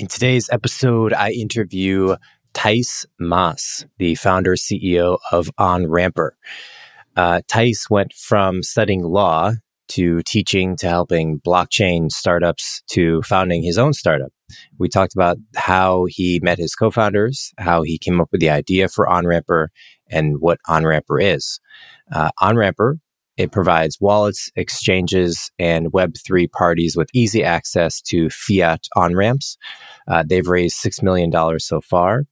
In today's episode, I interview Thijs Maas, the founder CEO of OnRamper. Uh, Thijs went from studying law to teaching to helping blockchain startups to founding his own startup. We talked about how he met his co-founders, how he came up with the idea for OnRamper, and what OnRamper is. Uh, OnRamper it provides wallets, exchanges, and Web3 parties with easy access to fiat on ramps. Uh, they've raised $6 million so far.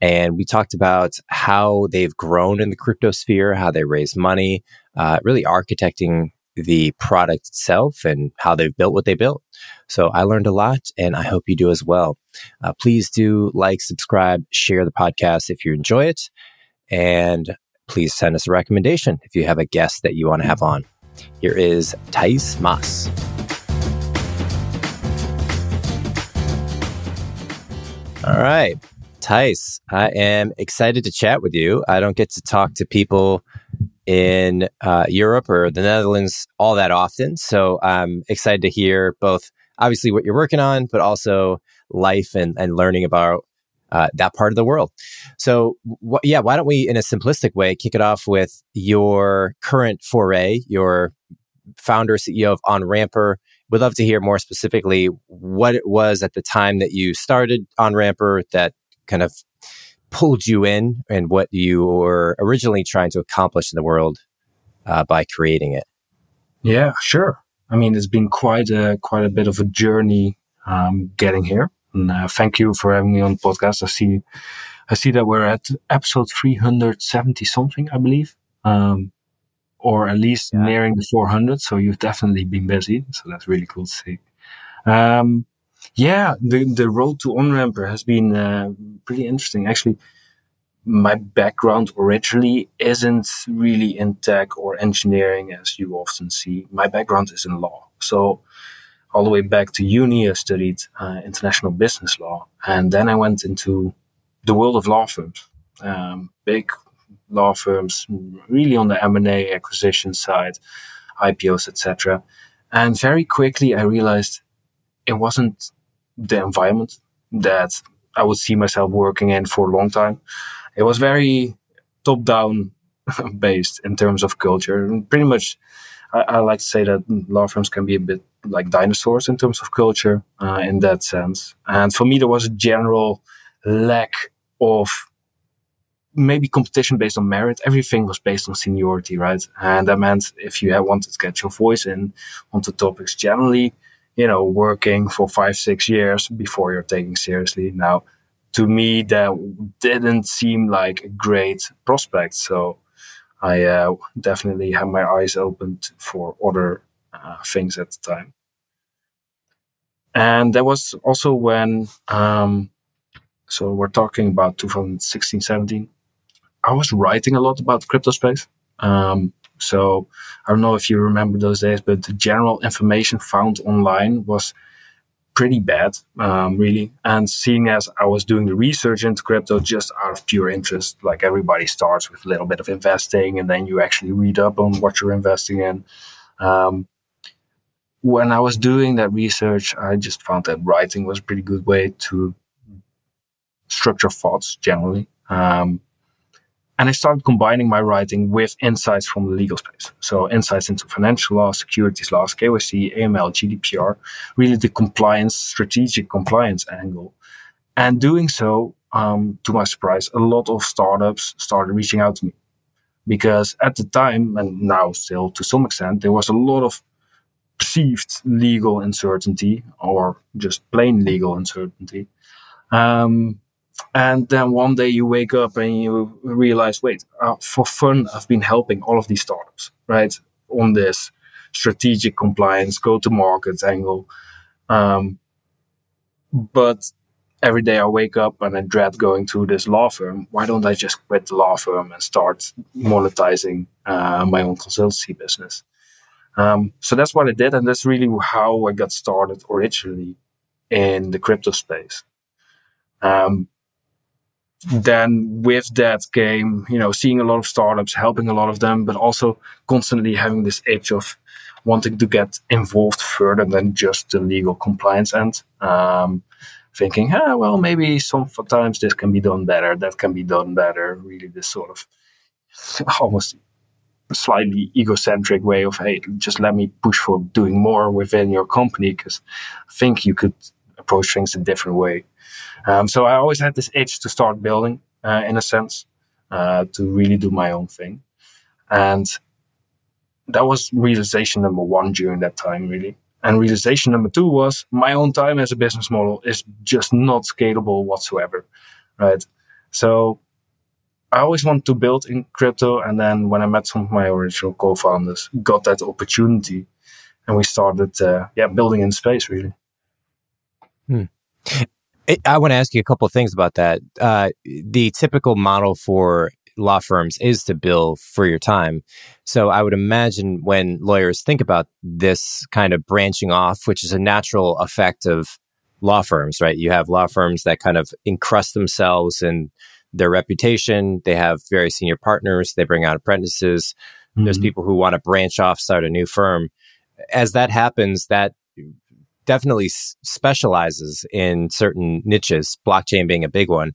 And we talked about how they've grown in the crypto sphere, how they raise money, uh, really architecting the product itself and how they've built what they built. So I learned a lot and I hope you do as well. Uh, please do like, subscribe, share the podcast if you enjoy it. And please send us a recommendation if you have a guest that you want to have on. Here is Thijs Maas. All right. Thijs, I am excited to chat with you. I don't get to talk to people in uh, Europe or the Netherlands all that often. So I'm excited to hear both, obviously, what you're working on, but also life and, and learning about uh, that part of the world. So, wh- yeah, why don't we, in a simplistic way, kick it off with your current foray, your founder, CEO of OnRamper. Would love to hear more specifically what it was at the time that you started OnRamper that kind of pulled you in and what you were originally trying to accomplish in the world uh, by creating it. Yeah, sure. I mean, it's been quite a quite a bit of a journey um, getting here. And uh, thank you for having me on the podcast. I see, I see that we're at episode 370 something, I believe. Um, or at least yeah. nearing the 400. So you've definitely been busy. So that's really cool to see. Um, yeah, the, the road to OnRamper has been, uh, pretty interesting. Actually, my background originally isn't really in tech or engineering as you often see. My background is in law. So all the way back to uni, I studied uh, international business law. And then I went into the world of law firms, um, big law firms, really on the M&A acquisition side, IPOs, etc. And very quickly I realized it wasn't the environment that I would see myself working in for a long time. It was very top down based in terms of culture and pretty much I, I, like to say that law firms can be a bit like dinosaurs in terms of culture uh, in that sense. And for me, there was a general lack of maybe competition based on merit. Everything was based on seniority, right? And that meant if you wanted to get your voice in onto topics, generally, you know, working for five, six years before you're taking seriously. Now, to me, that didn't seem like a great prospect. So I uh, definitely had my eyes opened for other uh, things at the time. And that was also when, um, so we're talking about 2016, 17. I was writing a lot about crypto space. Um, so I don't know if you remember those days, but the general information found online was pretty bad, um, really. And seeing as I was doing the research into crypto just out of pure interest, like everybody starts with a little bit of investing and then you actually read up on what you're investing in. Um, when I was doing that research, I just found that writing was a pretty good way to structure thoughts generally. Um, And I started combining my writing with insights from the legal space. So insights into financial law, securities laws, KYC, AML, GDPR, really the compliance, strategic compliance angle. And doing so, um, to my surprise, a lot of startups started reaching out to me because at the time, and now still to some extent, there was a lot of perceived legal uncertainty or just plain legal uncertainty. Um, and then one day you wake up and you realize, wait, uh, for fun, I've been helping all of these startups, right? On this strategic compliance, go to market angle. Um, but every day I wake up and I dread going to this law firm. Why don't I just quit the law firm and start monetizing uh, my own consultancy business? Um, so that's what I did. And that's really how I got started originally in the crypto space. Um, then with that came, you know, seeing a lot of startups, helping a lot of them, but also constantly having this itch of wanting to get involved further than just the legal compliance end. Um, thinking, ah, well, maybe sometimes this can be done better, that can be done better. Really, this sort of almost slightly egocentric way of, hey, just let me push for doing more within your company because I think you could approach things a different way. Um, so I always had this itch to start building, uh, in a sense, uh, to really do my own thing. And that was realization number one during that time, really. And realization number two was my own time as a business model is just not scalable whatsoever, right? So I always wanted to build in crypto. And then when I met some of my original co-founders, got that opportunity and we started, uh, yeah, building in space really. Hmm. I want to ask you a couple of things about that. Uh, the typical model for law firms is to bill for your time. So I would imagine when lawyers think about this kind of branching off, which is a natural effect of law firms, right? You have law firms that kind of encrust themselves in their reputation. They have very senior partners. They bring out apprentices. Mm-hmm. There's people who want to branch off, start a new firm. As that happens, that definitely s- specializes in certain niches, blockchain being a big one.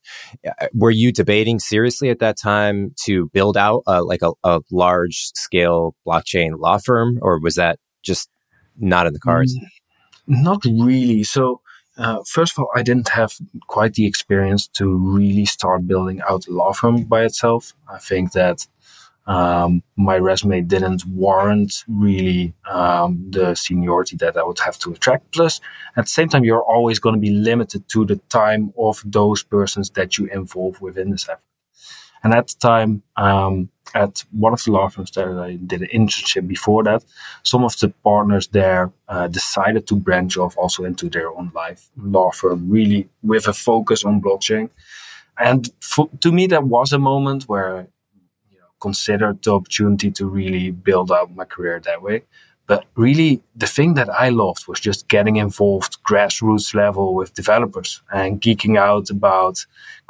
Uh, were you debating seriously at that time to build out a, like a, a large scale blockchain law firm, or was that just not in the cards? Mm, not really. So, uh, first of all, I didn't have quite the experience to really start building out a law firm by itself. I think that um, my resume didn't warrant really um, the seniority that I would have to attract. Plus, at the same time, you're always going to be limited to the time of those persons that you involve within this effort. And at the time, um, at one of the law firms that I did an internship before that, some of the partners there uh, decided to branch off also into their own life law firm, really with a focus on blockchain. And to me, that was a moment where considered the opportunity to really build out my career that way. But really, the thing that I loved was just getting involved grassroots level with developers and geeking out about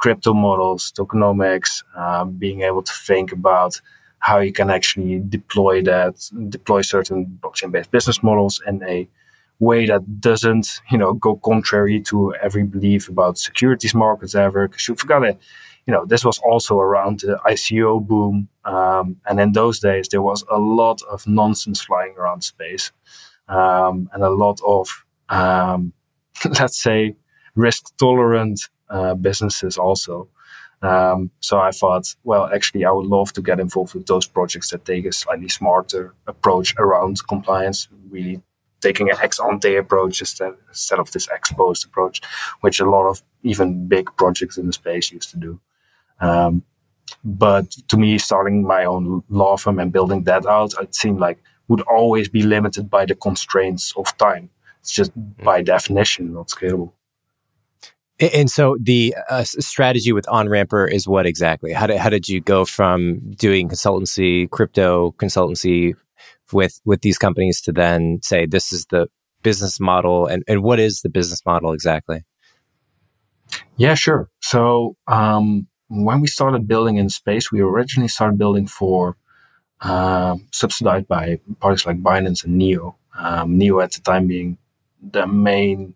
crypto models, tokenomics, um, being able to think about how you can actually deploy that, deploy certain blockchain based business models in a way that doesn't, you know, go contrary to every belief about securities markets ever. Cause you've got to you know, this was also around the ICO boom. Um, and in those days, there was a lot of nonsense flying around space um, and a lot of, um, let's say, risk tolerant uh, businesses also. Um, so I thought, well, actually, I would love to get involved with those projects that take a slightly smarter approach around compliance, really taking an ex ante approach instead, instead of this ex post approach, which a lot of even big projects in the space used to do. Um, but to me, starting my own law firm and building that out, it seemed like would always be limited by the constraints of time. It's just mm-hmm. by definition not scalable. And so the uh, strategy with OnRamper is what exactly? How did, how did you go from doing consultancy, crypto consultancy with, with these companies to then say, this is the business model and, and what is the business model exactly? Yeah, sure. So, um, when we started building in space, we originally started building for uh, subsidized by parties like Binance and Neo. Um, Neo at the time being the main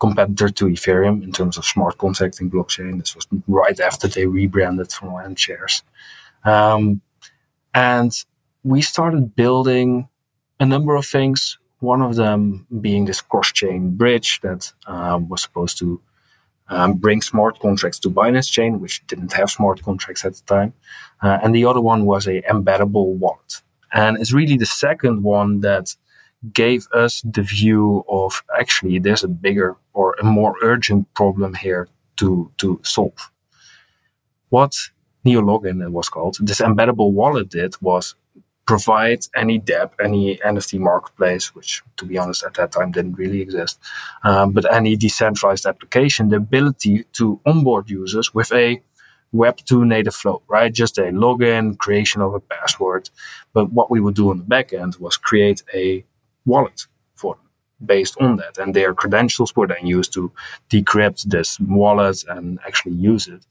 competitor to Ethereum in terms of smart contracting blockchain. This was right after they rebranded from Antshares. Um, and we started building a number of things. One of them being this cross-chain bridge that um, was supposed to um, bring smart contracts to Binance Chain, which didn't have smart contracts at the time. Uh, and the other one was a embeddable wallet. And it's really the second one that gave us the view of actually there's a bigger or a more urgent problem here to, to solve. What NeoLogin was called, this embeddable wallet did was provide any DApp, any NFT marketplace, which to be honest at that time didn't really exist, um, but any decentralized application, the ability to onboard users with a Web2 native flow, right? Just a login, creation of a password. But what we would do on the back end was create a wallet for them based on that. And their credentials were then used to decrypt this wallet and actually use it.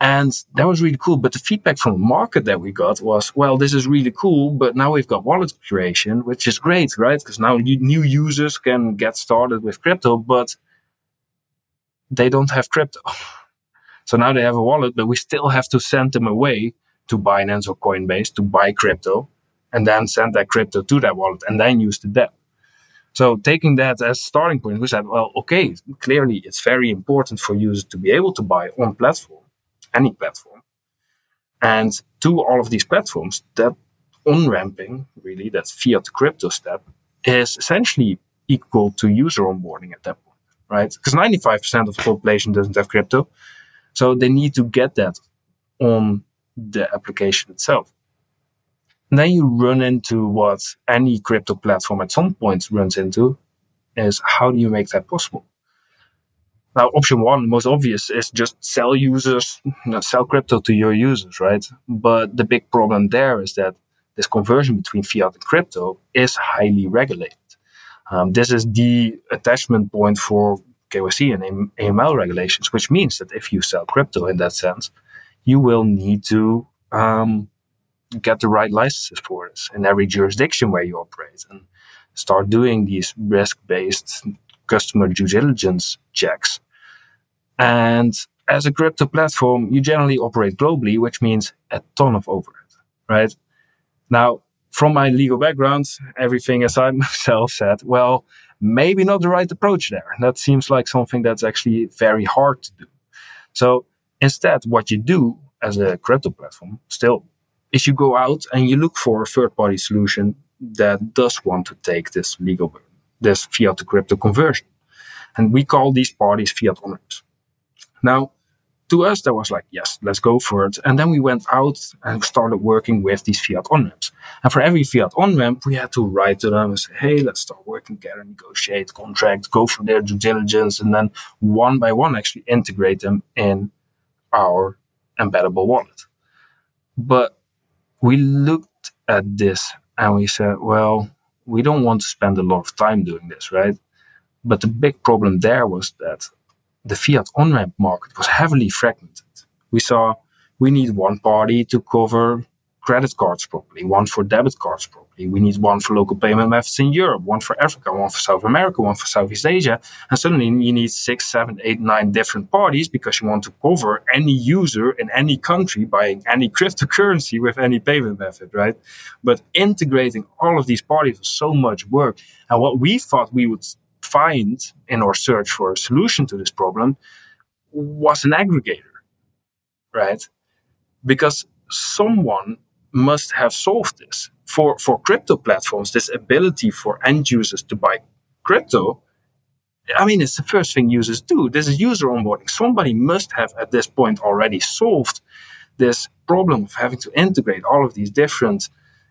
And that was really cool. But the feedback from the market that we got was, well, this is really cool, but now we've got wallet creation, which is great, right? Because now new users can get started with crypto, but they don't have crypto. so now they have a wallet, but we still have to send them away to Binance or Coinbase to buy crypto and then send that crypto to that wallet and then use the DApp. So taking that as starting point, we said, well, okay, clearly it's very important for users to be able to buy on platform any platform. And to all of these platforms, that on ramping, really, that fiat to crypto step is essentially equal to user onboarding at that point, right? Because 95% of the population doesn't have crypto. So they need to get that on the application itself. And then you run into what any crypto platform at some point runs into is how do you make that possible? Now, option one, most obvious, is just sell users, sell crypto to your users, right? But the big problem there is that this conversion between fiat and crypto is highly regulated. Um, this is the attachment point for KYC and AML regulations, which means that if you sell crypto in that sense, you will need to um, get the right licenses for this in every jurisdiction where you operate and start doing these risk-based customer due diligence checks. And as a crypto platform, you generally operate globally, which means a ton of overhead, right? Now, from my legal background, everything aside myself said, well, maybe not the right approach there. That seems like something that's actually very hard to do. So instead, what you do as a crypto platform still is you go out and you look for a third party solution that does want to take this legal burden this fiat to crypto conversion. And we call these parties fiat ramps. Now, to us, that was like, yes, let's go for it. And then we went out and started working with these fiat on ramps. And for every fiat on ramp, we had to write to them and say, hey, let's start working together, negotiate contracts, go for their due diligence, and then one by one actually integrate them in our embeddable wallet. But we looked at this and we said, well, we don't want to spend a lot of time doing this, right? But the big problem there was that the fiat on ramp market was heavily fragmented. We saw we need one party to cover credit cards properly, one for debit cards properly. We need one for local payment methods in Europe, one for Africa, one for South America, one for Southeast Asia. And suddenly you need six, seven, eight, nine different parties because you want to cover any user in any country buying any cryptocurrency with any payment method, right? But integrating all of these parties was so much work. And what we thought we would find in our search for a solution to this problem was an aggregator, right? Because someone must have solved this. For, for crypto platforms, this ability for end users to buy crypto, I mean, it's the first thing users do. This is user onboarding. Somebody must have at this point already solved this problem of having to integrate all of these different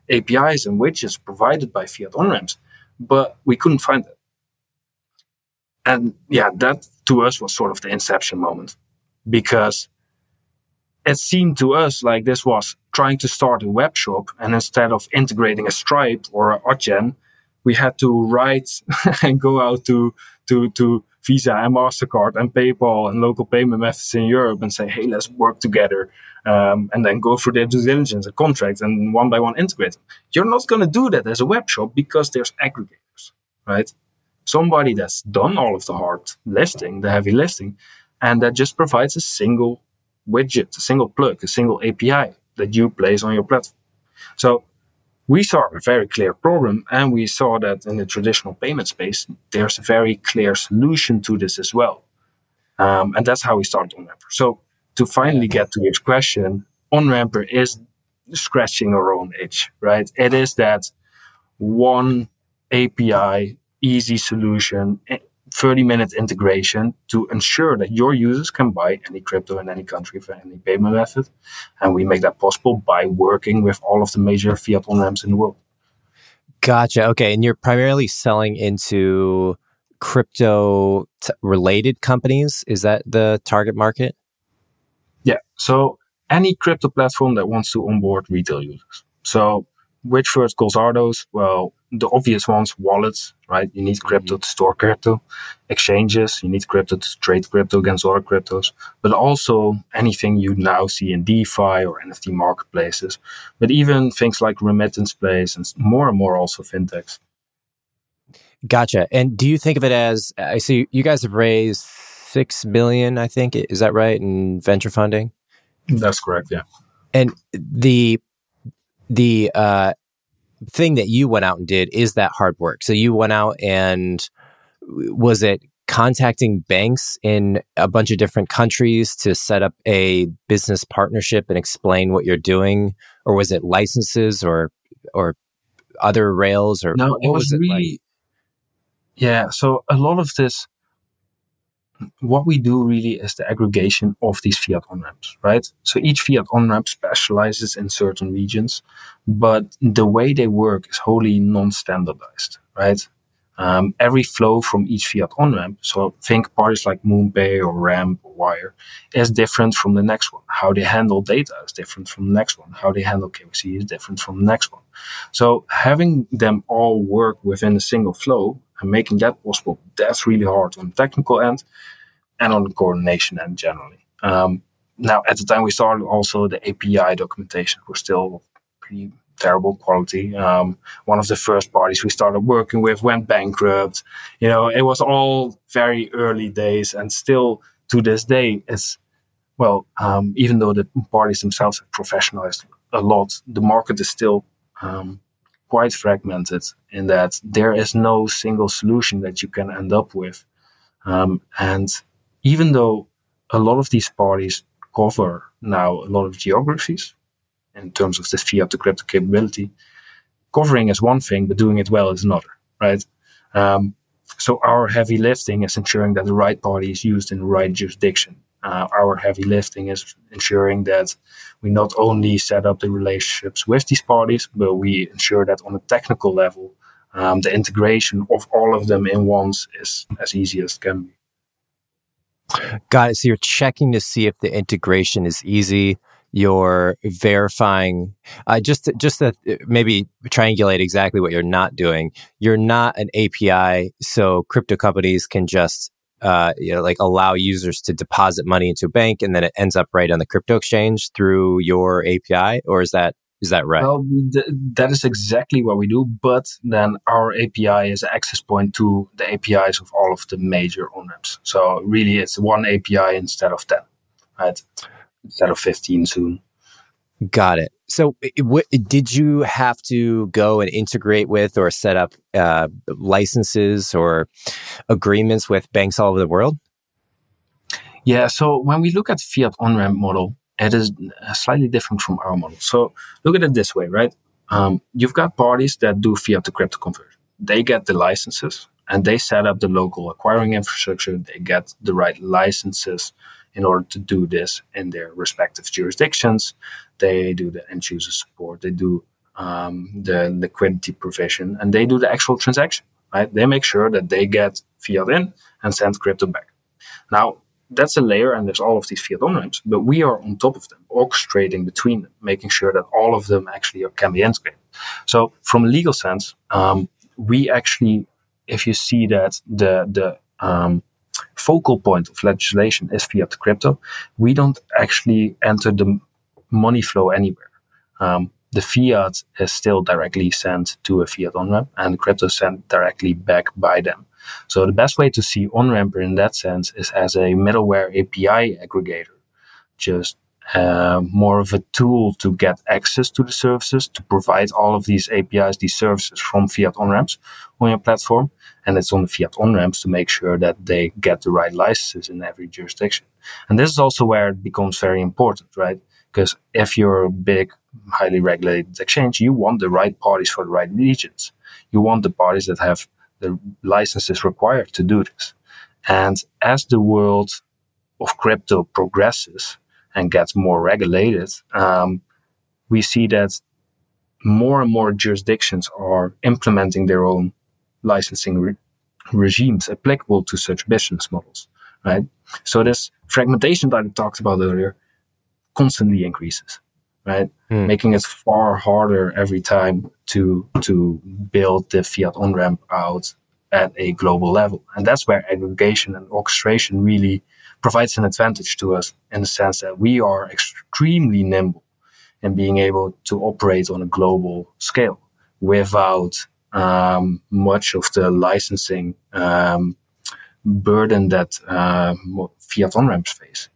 APIs and widgets provided by fiat on ramps, but we couldn't find it. And yeah, that to us was sort of the inception moment because it seemed to us like this was trying to start a web shop and instead of integrating a Stripe or a Adyen, we had to write and go out to, to, to Visa and MasterCard and PayPal and local payment methods in Europe and say, hey, let's work together. Um, and then go through their due diligence and contracts and one by one integrate them. You're not going to do that as a web shop because there's aggregators, right? Somebody that's done all of the hard listing, the heavy listing, and that just provides a single widget, a single plug, a single API that you place on your platform. So we saw a very clear problem and we saw that in the traditional payment space, there's a very clear solution to this as well. Um, and that's how we started OnRamper. So to finally get to your question, OnRamper is scratching our own itch, right? It is that one API, easy solution, 30 minute integration to ensure that your users can buy any crypto in any country for any payment method. And we make that possible by working with all of the major fiat on ramps in the world. Gotcha. Okay. And you're primarily selling into crypto t- related companies. Is that the target market? Yeah. So any crypto platform that wants to onboard retail users. So which verticals are those? Well, the obvious ones, wallets, right? You need crypto mm-hmm. to store crypto. Exchanges, you need crypto to trade crypto against other cryptos, but also anything you now see in DeFi or NFT marketplaces, but even things like remittance plays and more and more also fintechs. Gotcha. And do you think of it as, I see you guys have raised six billion, I think, is that right? In venture funding? That's correct. Yeah. And the, the, uh, thing that you went out and did is that hard work. So you went out and was it contacting banks in a bunch of different countries to set up a business partnership and explain what you're doing or was it licenses or or other rails or no it was, was it really like? yeah so a lot of this what we do really is the aggregation of these fiat on ramps, right? So each fiat on ramp specializes in certain regions, but the way they work is wholly non standardized, right? Um, every flow from each fiat on ramp, so think parties like MoonPay or Ramp or Wyre, is different from the next one. How they handle data is different from the next one. How they handle KYC is different from the next one. So having them all work within a single flow and making that possible, that's really hard on the technical end and on the coordination end generally. Um, now, at the time we started, also the API documentation was still pretty terrible quality. Um, one of the first parties we started working with went bankrupt. You know, it was all very early days, and still to this day, it's well, um, even though the parties themselves have professionalized a lot, the market is still um, quite fragmented in that there is no single solution that you can end up with. Um, and even though a lot of these parties cover now a lot of geographies in terms of the fiat to crypto capability, covering is one thing, but doing it well is another, right? Um, so our heavy lifting is ensuring that the right party is used in the right jurisdiction. Uh, our heavy lifting is ensuring that we not only set up the relationships with these parties, but we ensure that on a technical level, um, the integration of all of them in once is as easy as can be. Got it. So you're checking to see if the integration is easy. You're verifying, uh, just to, just to uh, maybe triangulate exactly what you're not doing. You're not an API, so crypto companies can just uh, you know, like allow users to deposit money into a bank and then it ends up right on the crypto exchange through your API, or is that is that right? Well, th- that is exactly what we do. But then our API is an access point to the APIs of all of the major on ramps. So really, it's one API instead of 10, right? Instead of 15 soon. Got it. So, did you have to go and integrate with or set up uh, licenses or agreements with banks all over the world? Yeah. So, when we look at fiat on ramp model, it is slightly different from our model. So look at it this way, right? Um, you've got parties that do fiat to crypto conversion. They get the licenses and they set up the local acquiring infrastructure. They get the right licenses in order to do this in their respective jurisdictions. They do the end user support. They do um, the liquidity provision and they do the actual transaction, right? They make sure that they get fiat in and send crypto back. Now, that's a layer and there's all of these fiat on ramps, but we are on top of them, orchestrating between them, making sure that all of them actually can be integrated. So from a legal sense, um, we actually, if you see that the, the, um, focal point of legislation is fiat crypto, we don't actually enter the money flow anywhere. Um, the fiat is still directly sent to a fiat on ramp and crypto sent directly back by them. So the best way to see OnRamper in that sense is as a middleware API aggregator, just uh, more of a tool to get access to the services, to provide all of these APIs, these services from fiat on ramps on your platform. And it's on the fiat on ramps to make sure that they get the right licenses in every jurisdiction. And this is also where it becomes very important, right? Because if you're a big, highly regulated exchange, you want the right parties for the right regions. You want the parties that have the licenses required to do this. And as the world of crypto progresses and gets more regulated, um, we see that more and more jurisdictions are implementing their own licensing re- regimes applicable to such business models, right? So this fragmentation that I talked about earlier constantly increases, right? Mm. Making it far harder every time to to build the fiat on ramp out at a global level, and that's where aggregation and orchestration really provides an advantage to us in the sense that we are extremely nimble in being able to operate on a global scale without um, much of the licensing um, burden that uh, fiat on ramps face.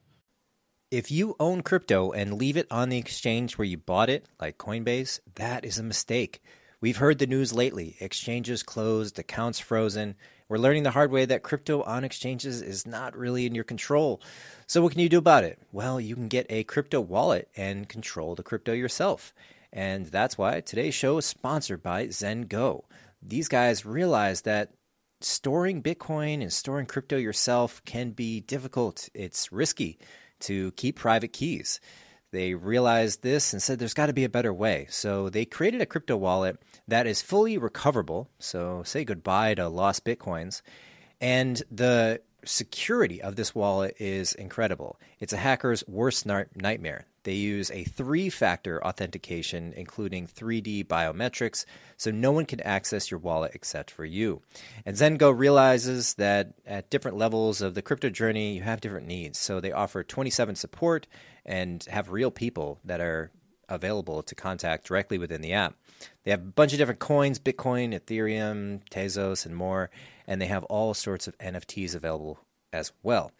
If you own crypto and leave it on the exchange where you bought it, like Coinbase, that is a mistake. We've heard the news lately exchanges closed, accounts frozen. We're learning the hard way that crypto on exchanges is not really in your control. So, what can you do about it? Well, you can get a crypto wallet and control the crypto yourself. And that's why today's show is sponsored by ZenGo. These guys realize that storing Bitcoin and storing crypto yourself can be difficult, it's risky to keep private keys. They realized this and said there's got to be a better way. So they created a crypto wallet that is fully recoverable. So say goodbye to lost Bitcoins. And the security of this wallet is incredible. It's a hacker's worst nightmare. They use a three factor authentication, including 3D biometrics, so no one can access your wallet except for you. And ZenGo realizes that at different levels of the crypto journey, you have different needs. So they offer 27 support and have real people that are available to contact directly within the app. They have a bunch of different coins Bitcoin, Ethereum, Tezos, and more. And they have all sorts of NFTs available as well.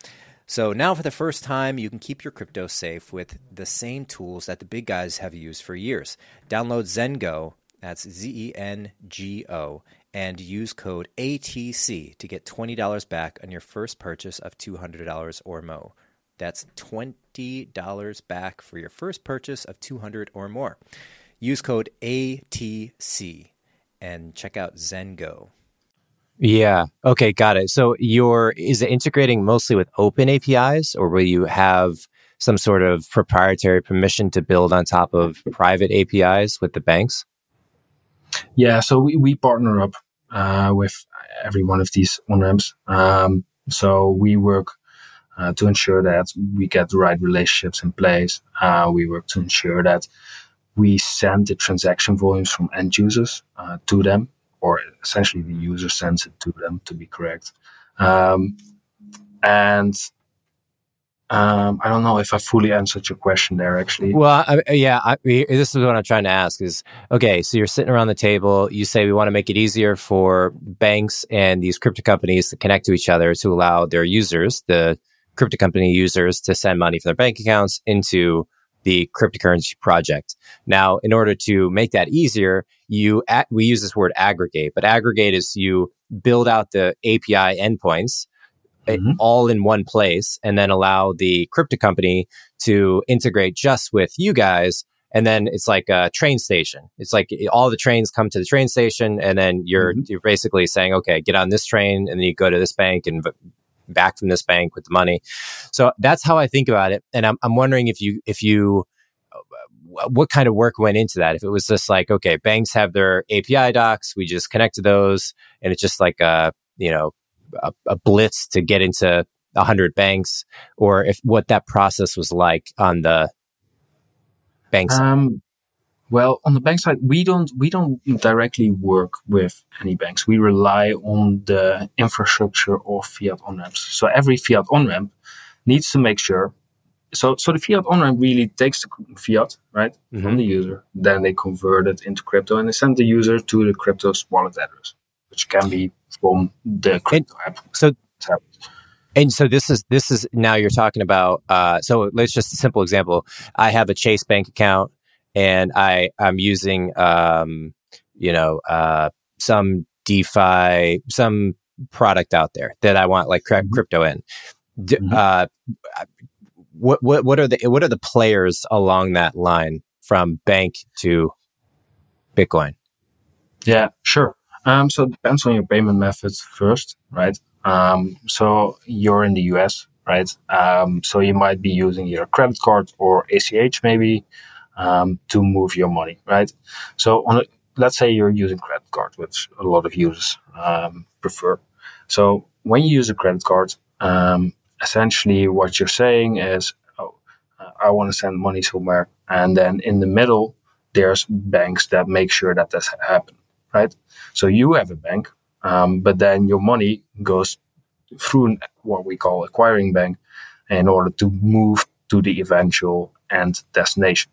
So now, for the first time, you can keep your crypto safe with the same tools that the big guys have used for years. Download ZenGo, that's Z E N G O, and use code ATC to get $20 back on your first purchase of $200 or more. That's $20 back for your first purchase of 200 or more. Use code ATC and check out ZenGo. Yeah. Okay. Got it. So your is it integrating mostly with open APIs or will you have some sort of proprietary permission to build on top of private APIs with the banks? Yeah. So we, we partner up uh, with every one of these on ramps. Um, so we work uh, to ensure that we get the right relationships in place. Uh, we work to ensure that we send the transaction volumes from end users uh, to them or essentially the user sends it to them to be correct. Um, and um, I don't know if I fully answered your question there, actually. Well, I, yeah, I, this is what I'm trying to ask is okay, so you're sitting around the table, you say we want to make it easier for banks and these crypto companies to connect to each other to allow their users, the crypto company users, to send money from their bank accounts into the cryptocurrency project. Now, in order to make that easier, you we use this word aggregate, but aggregate is you build out the API endpoints eh, mm-hmm. all in one place and then allow the crypto company to integrate just with you guys and then it's like a train station. It's like eh, all the trains come to the train station, and then you're mm-hmm. you're basically saying, okay, get on this train, and then you go to this bank and back from this bank with the money. So that's how I think about it. And I'm, I'm wondering if you, if you, uh, what kind of work went into that? If it was just like, okay, banks have their API docs, we just connect to those, and it's just like a, you know, a, a blitz to get into a hundred banks, or if what that process was like on the banks. Um, well, on the bank side, we don't we don't directly work with any banks. We rely on the infrastructure of fiat on ramps. So every fiat on ramp needs to make sure. So so the fiat on ramp really takes the fiat right mm-hmm. from the user, then they convert it into crypto and they send the user to the crypto's wallet address, which can be from the crypto app. So And so this is this is now you're talking about. Uh, so let's just a simple example. I have a Chase bank account, and I I'm using um, you know uh, some DeFi some product out there that I want like Mm-hmm. crypto in. D- uh, what what what are the what are the players along that line from bank to Bitcoin? Yeah, sure. Um, so it depends on your payment methods first, right? Um, so you're in the US, right? Um, so you might be using your credit card or ACH maybe um, to move your money, right? So on a, let's say you're using credit card, which a lot of users um, prefer. So when you use a credit card, um, essentially what you're saying is, oh, uh, I want to send money somewhere, and then in the middle there's banks that make sure that this happens, right? So you have a bank, um, but then your money goes through what we call acquiring bank in order to move to the eventual end destination.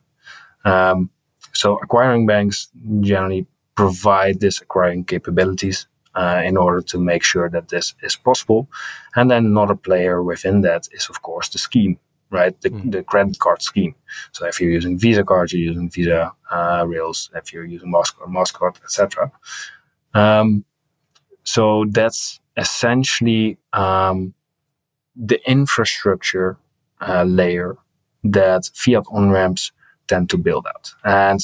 Um, so acquiring banks generally provide this acquiring capabilities uh, in order to make sure that this is possible. And then another player within that is, of course, the scheme, right? The, the credit card scheme. So if you're using Visa cards, you're using Visa uh, rails. If you're using Mastercard, Mastercard, etc. Um, so that's essentially um, the infrastructure uh, layer that fiat on ramps tend to build out, and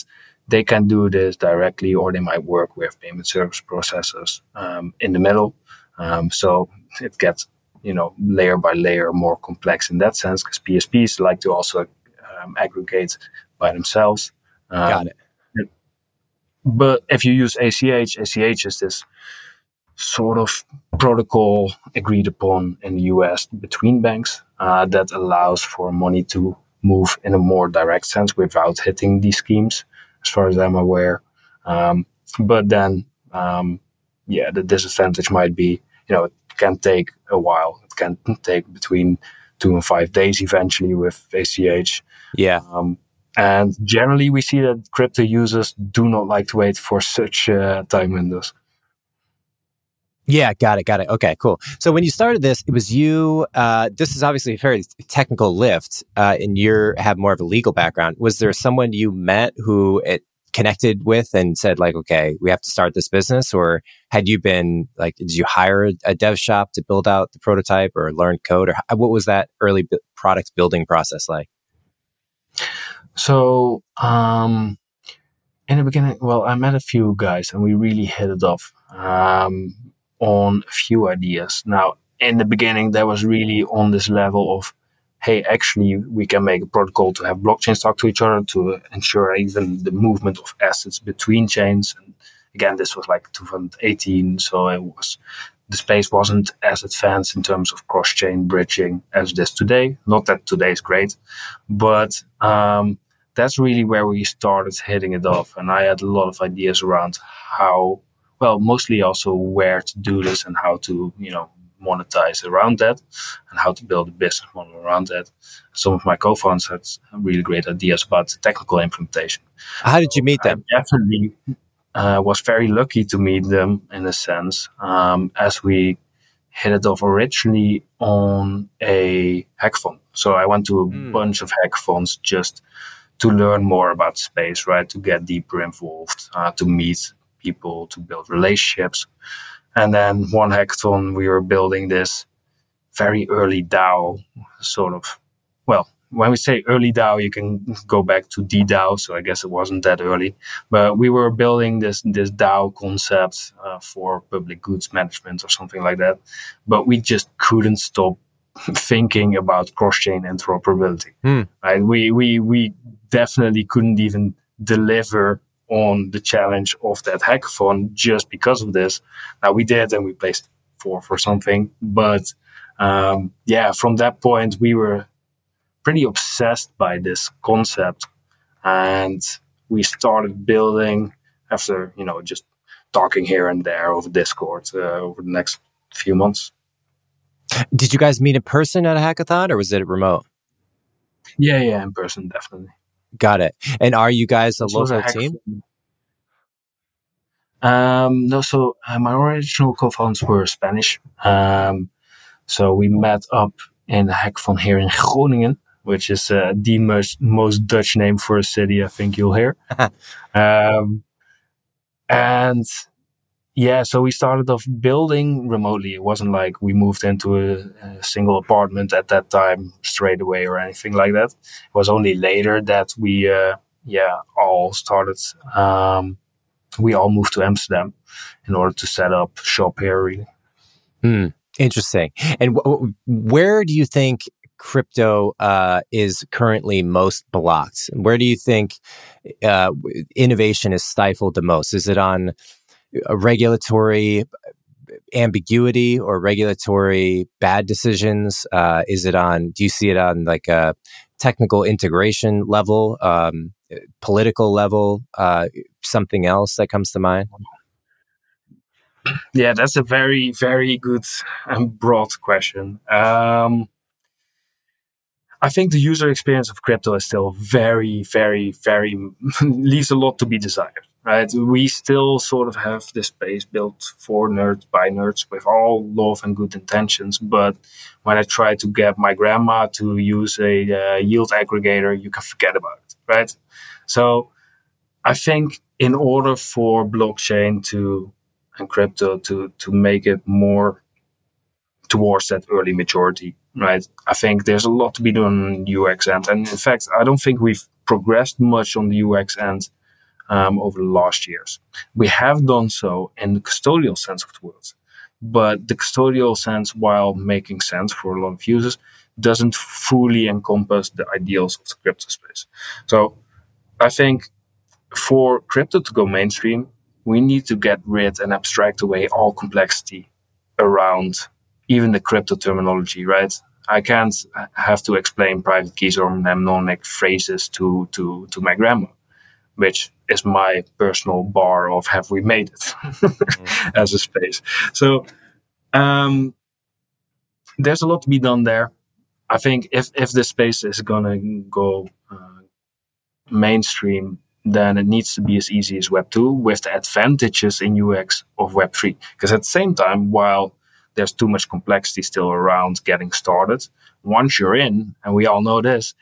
they can do this directly, or they might work with payment service processors um, in the middle. Um, so it gets you know layer by layer more complex in that sense because PSPs like to also um, aggregate by themselves. Um, Got it. But if you use ACH, ACH is this sort of protocol agreed upon in the US between banks uh, that allows for money to move in a more direct sense without hitting these schemes, as far as I'm aware. Um, but then, um, yeah, the disadvantage might be, you know, it can take a while. It can take between two and five days eventually with ACH. Yeah. Um, and generally, we see that crypto users do not like to wait for such uh, time windows. Yeah, got it, got it. Okay, cool. So when you started this, it was you. Uh, this is obviously a very technical lift, uh, and you have more of a legal background. Was there someone you met who it connected with and said, like, okay, we have to start this business, or had you been like, did you hire a, dev shop to build out the prototype or learn code, or what was that early bu- product building process like? So, um, in the beginning, well, I met a few guys and we really hit it off um, on a few ideas. Now, in the beginning, that was really on this level of, hey, actually, we can make a protocol to have blockchains talk to each other to ensure even the movement of assets between chains. And again, this was like 2018, so it was the space wasn't as advanced in terms of cross-chain bridging as it is today. Not that today is great, but um, that's really where we started hitting it off. And I had a lot of ideas around how, well, mostly also where to do this and how to, you know, monetize around that and how to build a business model around that. Some of my co-founders had really great ideas about the technical implementation. How did you meet them? I definitely uh, was very lucky to meet them in a sense, um, as we hit it off originally on a hackathon. So I went to a Mm. bunch of hackathons just to learn more about space, right? To get deeper involved, uh, to meet people, to build relationships. And then one hackathon, we were building this very early DAO sort of, well, when we say early DAO, you can go back to The DAO. So I guess it wasn't that early, but we were building this, this DAO concept uh, for public goods management or something like that. But we just couldn't stop thinking about cross-chain interoperability. Hmm. Right? We, we, we definitely couldn't even deliver on the challenge of that hackathon just because of this. Now we did and we placed four for something, but um, yeah, from that point we were pretty obsessed by this concept and we started building after you know just talking here and there over discord uh, over the next few months Did you guys meet in person at a hackathon, or was it remote? yeah yeah in person definitely Got it. And are you guys a This was a local team? Um, no, so uh, my original co-founders were Spanish, um, So we met up in the hackathon here in Groningen, which is uh, the most, most Dutch name for a city I think you'll hear. um, and yeah, so we started off building remotely. It wasn't like we moved into a, a, single apartment at that time straight away or anything like that. It was only later that we, uh, yeah, all started. Um, we all moved to Amsterdam in order to set up shop here. Really. Hmm. Interesting. And w- where do you think crypto uh, is currently most blocked? Where do you think uh, innovation is stifled the most? Is it on a regulatory ambiguity or regulatory bad decisions? Uh, is it on? Do you see it on like a technical integration level, um, political level, uh, something else that comes to mind? Yeah, that's a very, very good and broad question. Um, I think the user experience of crypto is still very, very, very leaves a lot to be desired right? We still sort of have this space built for nerds by nerds with all love and good intentions. But when I try to get my grandma to use a uh, yield aggregator, you can forget about it, right? So I think in order for blockchain to and crypto to to make it more towards that early maturity, right? I think there's a lot to be done on UX end, and in fact, I don't think we've progressed much on the UX end um, over the last years. We have done so in the custodial sense of the word, but the custodial sense, while making sense for a lot of users, doesn't fully encompass the ideals of the crypto space. So I think for crypto to go mainstream, we need to get rid and abstract away all complexity around even the crypto terminology, right? I can't have to explain private keys or mnemonic phrases to, to, to my grandma which is my personal bar of have we made it mm. as a space. So um, there's a lot to be done there. I think if if this space is gonna go uh, mainstream, then it needs to be as easy as Web two with the advantages in UX of Web three. Because at the same time, while there's too much complexity still around getting started, once you're in, and we all know this,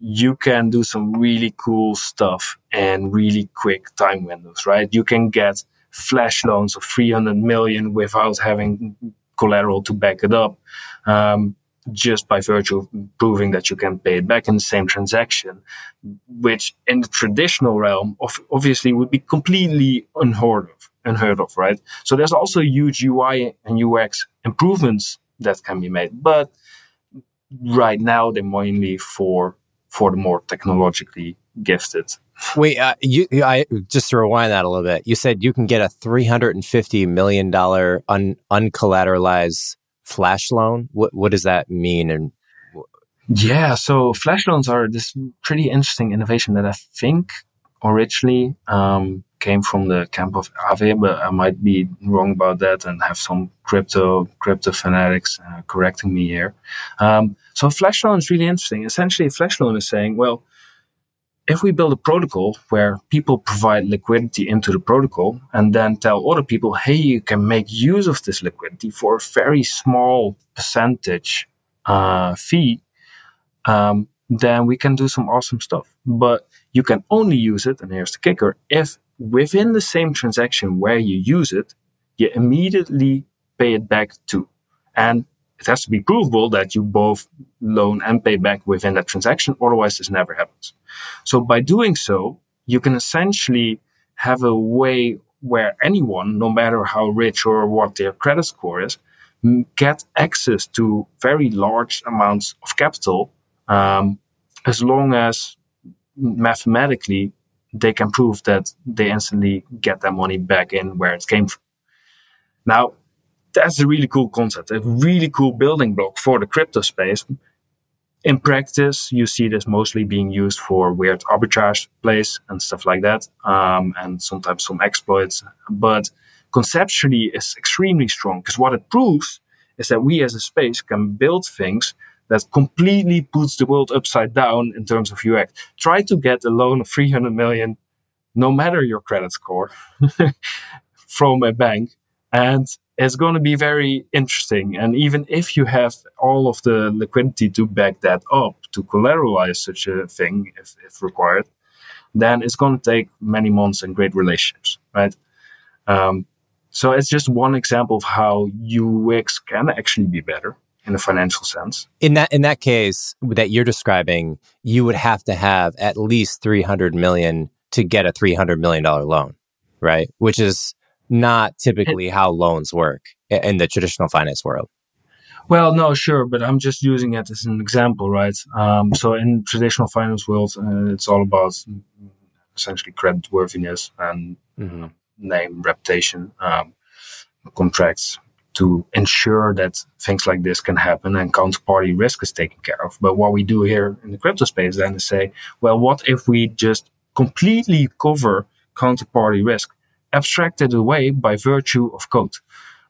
you can do some really cool stuff and really quick time windows, right? You can get flash loans of 300 million without having collateral to back it up. Um, just by virtue of proving that you can pay it back in the same transaction, which in the traditional realm of obviously would be completely unheard of, unheard of, right? So there's also huge UI and UX improvements that can be made, but right now they're mainly for for the more technologically gifted. Wait, uh, you, I just to rewind that a little bit. You said you can get a three hundred and fifty million dollar un, uncollateralized flash loan. What what does that mean? And yeah, so flash loans are this pretty interesting innovation that I think originally um, came from the camp of Aave, but I might be wrong about that and have some crypto crypto fanatics uh, correcting me here. Um, so flash loan is really interesting. Essentially, flash loan is saying, well, if we build a protocol where people provide liquidity into the protocol and then tell other people, hey, you can make use of this liquidity for a very small percentage uh, fee, um, then we can do some awesome stuff. But you can only use it, and here's the kicker, if within the same transaction where you use it, you immediately pay it back too. And it has to be provable that you both loan and pay back within that transaction. Otherwise, this never happens. So by doing so, you can essentially have a way where anyone, no matter how rich or what their credit score is, get access to very large amounts of capital um, as long as mathematically they can prove that they instantly get their money back in where it came from. Now, that's a really cool concept, a really cool building block for the crypto space. In practice, you see this mostly being used for weird arbitrage plays and stuff like that, um, and sometimes some exploits. But conceptually, it's extremely strong because what it proves is that we as a space can build things that completely puts the world upside down in terms of UX. Try to get a loan of 300 million, no matter your credit score, from a bank. And it's going to be very interesting. And even if you have all of the liquidity to back that up, to collateralize such a thing, if, if required, then it's going to take many months and great relationships, right? Um, so it's just one example of how UX can actually be better in a financial sense. In that in that case that you're describing, you would have to have at least 300 million to get a 300 million dollar loan, right? Which is not typically how loans work in the traditional finance world. Well, no, sure, but I'm just using it as an example, right? Um, so in traditional finance world, uh, it's all about essentially credit worthiness and mm-hmm. name, reputation, um, contracts to ensure that things like this can happen and counterparty risk is taken care of. But what we do here in the crypto space then is say, well, what if we just completely cover counterparty risk, abstracted away by virtue of code,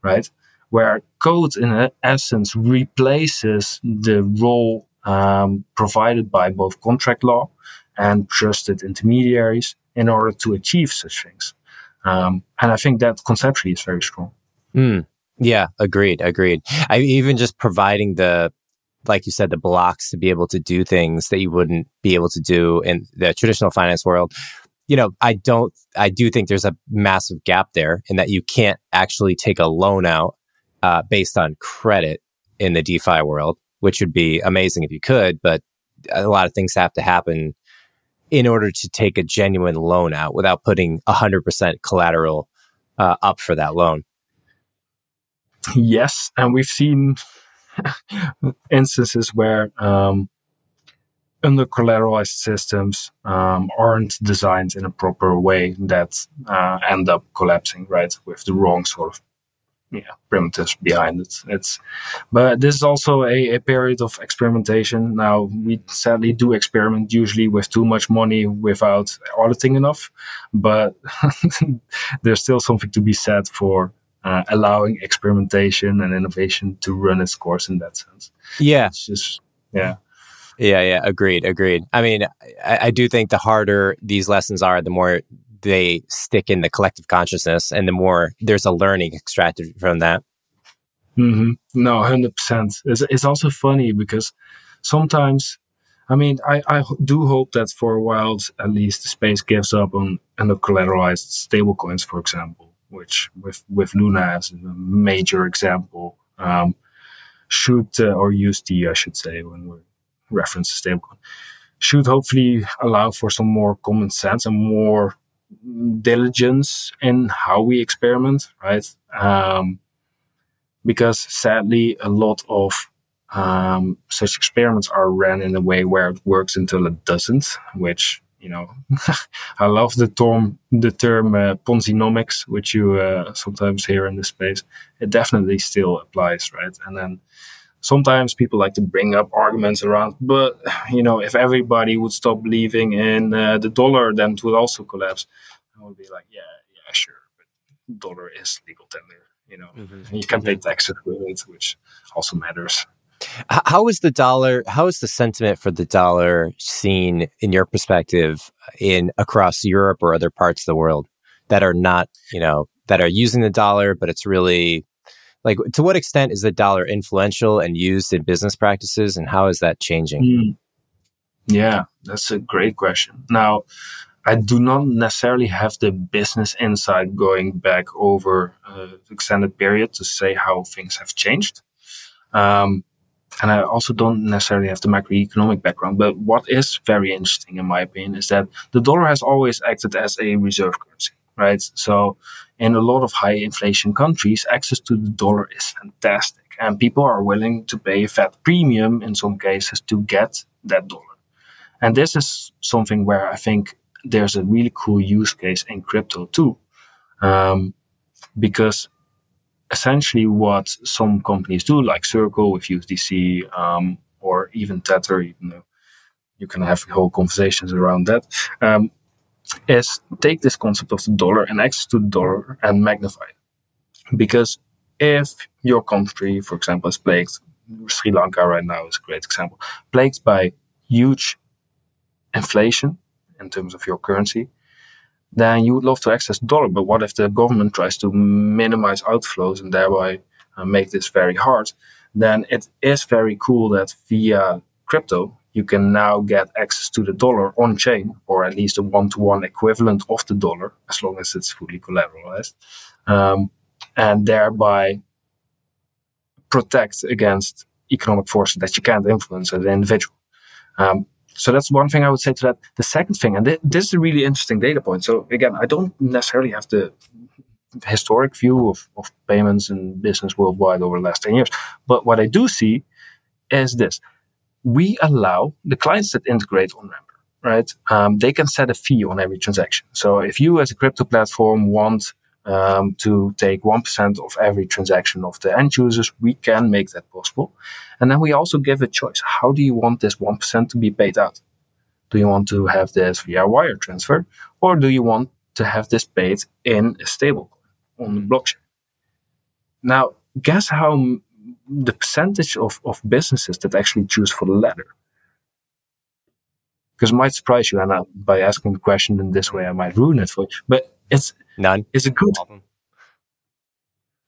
right? Where code in essence replaces the role um, provided by both contract law and trusted intermediaries in order to achieve such things. Um, and I think that conceptually is very strong. Mm. Yeah, agreed, agreed. I even just providing the like you said, the blocks to be able to do things that you wouldn't be able to do in the traditional finance world. You know, I don't, I do think there's a massive gap there in that you can't actually take a loan out uh, based on credit in the DeFi world, which would be amazing if you could, but a lot of things have to happen in order to take a genuine loan out without putting 100% collateral uh, up for that loan. Yes, and we've seen instances where um, under collateralized systems um, aren't designed in a proper way that uh, end up collapsing, right, with the wrong sort of yeah, primitives behind it. It's, but this is also a, a period of experimentation. Now we sadly do experiment usually with too much money without auditing enough, but there's still something to be said for uh, allowing experimentation and innovation to run its course in that sense. Yeah. It's just, yeah. Yeah, yeah, agreed, agreed. I mean, I, I, do think the harder these lessons are, the more they stick in the collective consciousness and the more there's a learning extracted from that. Mm-hmm. No, 100%. It's, it's also funny because sometimes, I mean, I, I do hope that for a while, at least, the space gives up on, on the collateralized stablecoins, for example which with with Luna as a major example, um, should uh, or UST, I should say, when we reference stablecoin, should hopefully allow for some more common sense and more diligence in how we experiment, right? Um, because sadly, a lot of um, such experiments are ran in a way where it works until it doesn't, which you know, I love the term the term uh, Ponzinomics, which you uh, sometimes hear in this space. It definitely still applies, right? And then sometimes people like to bring up arguments around, but you know, if everybody would stop believing in uh, the dollar, then it would also collapse. I would be like, yeah, yeah, sure, but dollar is legal tender. You know, mm-hmm. you can pay mm-hmm. taxes with it, which also matters. How is the dollar? How is the sentiment for the dollar seen in your perspective in across Europe or other parts of the world that are not, you know, that are using the dollar, but it's really like to what extent is the dollar influential and used in business practices, and how is that changing? Mm. Yeah, that's a great question. Now, I do not necessarily have the business insight going back over an extended period to say how things have changed. Um, and I also don't necessarily have the macroeconomic background. But what is very interesting, in my opinion, is that the dollar has always acted as a reserve currency, right? So in a lot of high inflation countries, access to the dollar is fantastic. And people are willing to pay a fat premium in some cases to get that dollar. And this is something where I think there's a really cool use case in crypto too. Um, because essentially what some companies do, like Circle with USDC, um, or even Tether, even though you can have whole conversations around that, um, is take this concept of the dollar and access to the dollar and magnify it. Because if your country, for example, is plagued, Sri Lanka right now is a great example, plagued by huge inflation in terms of your currency, then you would love to access the dollar. But what if the government tries to minimize outflows and thereby uh, make this very hard? Then it is very cool that via crypto, you can now get access to the dollar on chain, or at least a one to one equivalent of the dollar, as long as it's fully collateralized, um, and thereby protect against economic forces that you can't influence as an individual. Um, so that's one thing I would say to that. The second thing, and th- this is a really interesting data point. So again, I don't necessarily have the historic view of, of payments and business worldwide over the last 10 years. But what I do see is this. We allow the clients that integrate Onramper, right? Um, they can set a fee on every transaction. So if you as a crypto platform want um, to take 1% of every transaction of the end users, we can make that possible. And then we also give a choice. How do you want this 1% to be paid out? Do you want to have this via wire transfer or do you want to have this paid in a stablecoin on the blockchain? Now, guess how m- the percentage of, of businesses that actually choose for the latter? Because it might surprise you, and I, by asking the question in this way, I might ruin it for you. But it's None. it's a good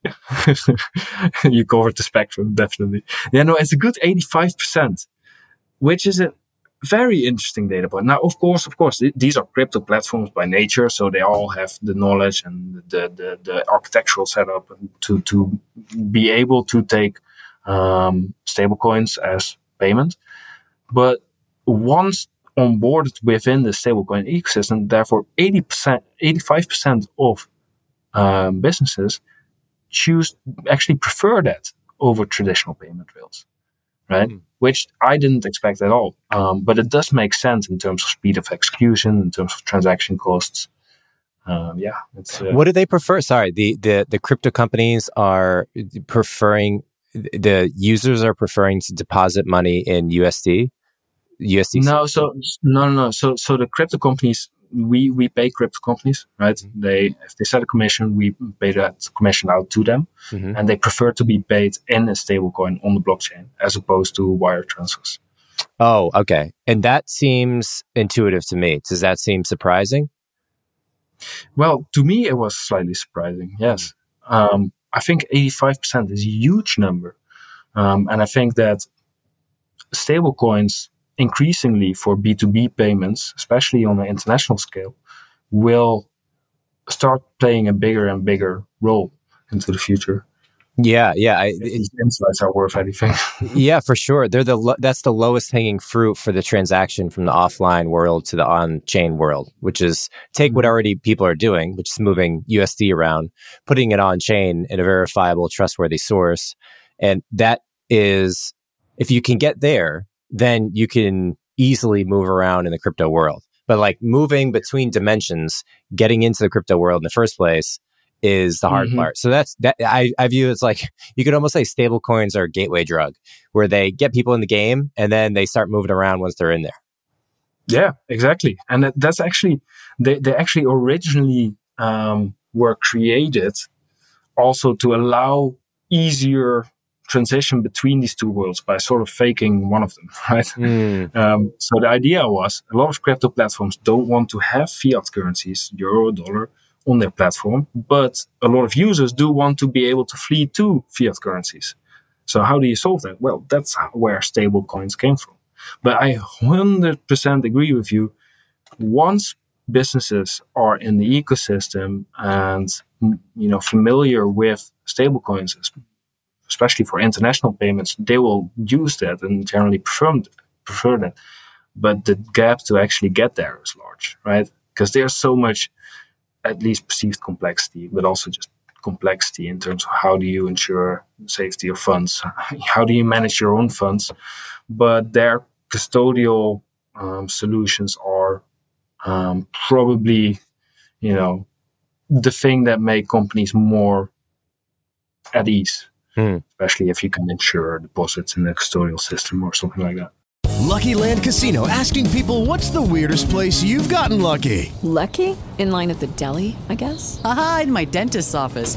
you covered the spectrum, definitely. Yeah, no, it's a good 85%, which is a very interesting data point. Now, of course, of course, th- these are crypto platforms by nature, so they all have the knowledge and the, the, the architectural setup to, to be able to take, um, stablecoins as payment. But once onboarded within the stablecoin ecosystem, therefore 80%, 85% of, um, businesses choose actually prefer that over traditional payment rails, right? Mm. Which I didn't expect at all. Um, but it does make sense in terms of speed of execution, in terms of transaction costs. Um, yeah. Uh, what do they prefer? Sorry, the, the, the crypto companies are preferring, the users are preferring to deposit money in USD. USD. No, so no, no, no. So, so the crypto companies we we pay crypto companies, right? Mm-hmm. They if they set a commission, we pay that commission out to them, mm-hmm. and they prefer to be paid in a stablecoin on the blockchain as opposed to wire transfers. Oh, okay. And that seems intuitive to me. Does that seem surprising? Well, to me, it was slightly surprising. Yes, um, I think eighty-five percent is a huge number, um, and I think that stablecoins increasingly for B2B payments, especially on an international scale, will start playing a bigger and bigger role into the future. Yeah, yeah. I, These insights are worth anything. yeah, for sure. They're the lo- that's the lowest hanging fruit for the transaction from the offline world to the on-chain world, which is take what mm-hmm. already people are doing, which is moving USD around, putting it on chain in a verifiable, trustworthy source, and that is if you can get there, then you can easily move around in the crypto world. But like moving between dimensions, getting into the crypto world in the first place is the hard mm-hmm. part. So that's that I, I view it's like you could almost say stable coins are a gateway drug where they get people in the game and then they start moving around once they're in there. Yeah, exactly. And that, that's actually they, they actually originally um, were created also to allow easier transition between these two worlds by sort of faking one of them, right? Mm. Um, so the idea was a lot of crypto platforms don't want to have fiat currencies, euro, dollar, on their platform, but a lot of users do want to be able to flee to fiat currencies. So how do you solve that? Well, that's where stable coins came from. But I 100% agree with you. Once businesses are in the ecosystem and you know familiar with stablecoins especially for international payments, they will use that and generally prefer, prefer that. But the gap to actually get there is large, right? Because there's so much, at least perceived complexity, but also just complexity in terms of how do you ensure safety of funds? How do you manage your own funds? But their custodial um, solutions are um, probably, you know, the thing that make companies more at ease Hmm. especially if you can insure deposits in the custodial system or something like that. Lucky Land Casino asking people what's the weirdest place you've gotten lucky? Lucky? In line at the deli, I guess? Aha, in my dentist's office.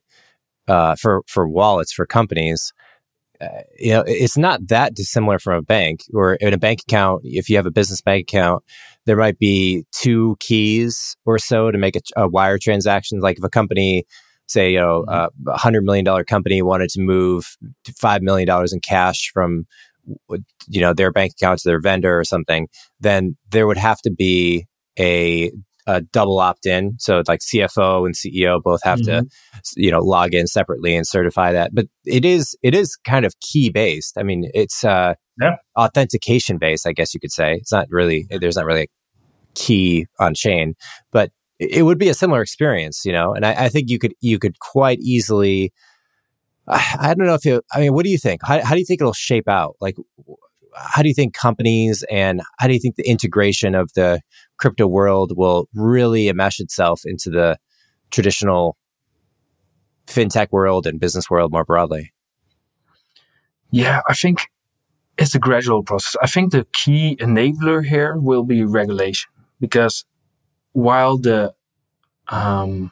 uh, for, for wallets for companies, uh, you know, it's not that dissimilar from a bank or in a bank account. If you have a business bank account, there might be two keys or so to make a, a wire transaction. Like if a company, say, you know, mm-hmm. a hundred million dollar company wanted to move five million dollars in cash from, you know, their bank account to their vendor or something, then there would have to be a a double opt in. So like CFO and CEO both have mm-hmm. to, you know, log in separately and certify that. But it is it is kind of key based. I mean, it's uh, yeah. authentication based. I guess you could say it's not really there's not really a key on chain, but it would be a similar experience, you know. And I, I think you could you could quite easily. I, I don't know if you. I mean, what do you think? How, how do you think it'll shape out? Like, how do you think companies and how do you think the integration of the crypto world will really enmesh itself into the traditional fintech world and business world more broadly? Yeah, I think it's a gradual process. I think the key enabler here will be regulation because while the um,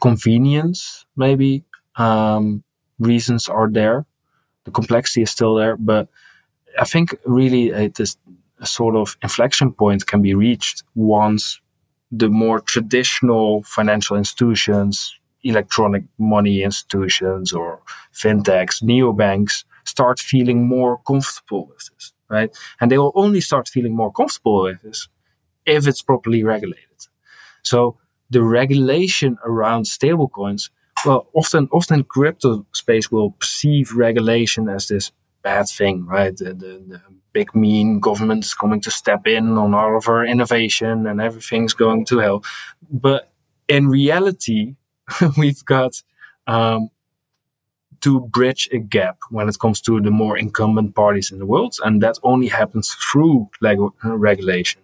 convenience maybe um, reasons are there, the complexity is still there, but I think really uh, it is a sort of inflection point can be reached once the more traditional financial institutions, electronic money institutions or fintechs, neobanks start feeling more comfortable with this, right? And they will only start feeling more comfortable with this if it's properly regulated. So the regulation around stablecoins, well, often, often crypto space will perceive regulation as this bad thing, right? The, the, the big mean government is coming to step in on all of our innovation and everything's going to hell. But in reality, we've got um, to bridge a gap when it comes to the more incumbent parties in the world, and that only happens through leg- regulation,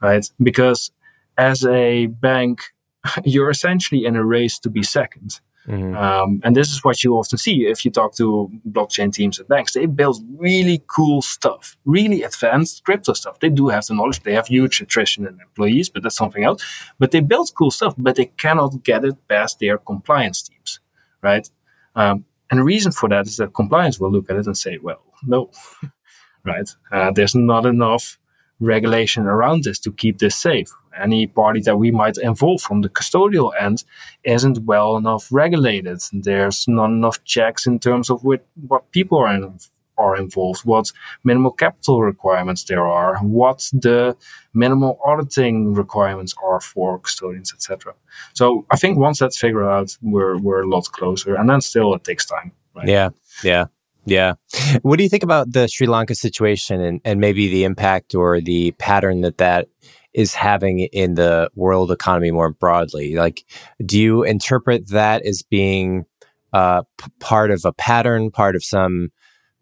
right? Because as a bank, you're essentially in a race to be second. Mm-hmm. Um, and this is what you often see if you talk to blockchain teams at banks. They build really cool stuff, really advanced crypto stuff. They do have the knowledge. They have huge attrition in employees, but that's something else. But they build cool stuff, but they cannot get it past their compliance teams, right? Um, and the reason for that is that compliance will look at it and say, well, no, right? Uh, there's not enough regulation around this to keep this safe. Any party that we might involve from the custodial end isn't well enough regulated. There's not enough checks in terms of what, what people are, in, are involved, what minimal capital requirements there are, what the minimal auditing requirements are for custodians, etc. So I think once that's figured out, we're we're a lot closer. And then still it takes time. Right? Yeah, yeah. Yeah. What do you think about the Sri Lanka situation and, and maybe the impact or the pattern that that is having in the world economy more broadly? Like, do you interpret that as being uh, p- part of a pattern, part of some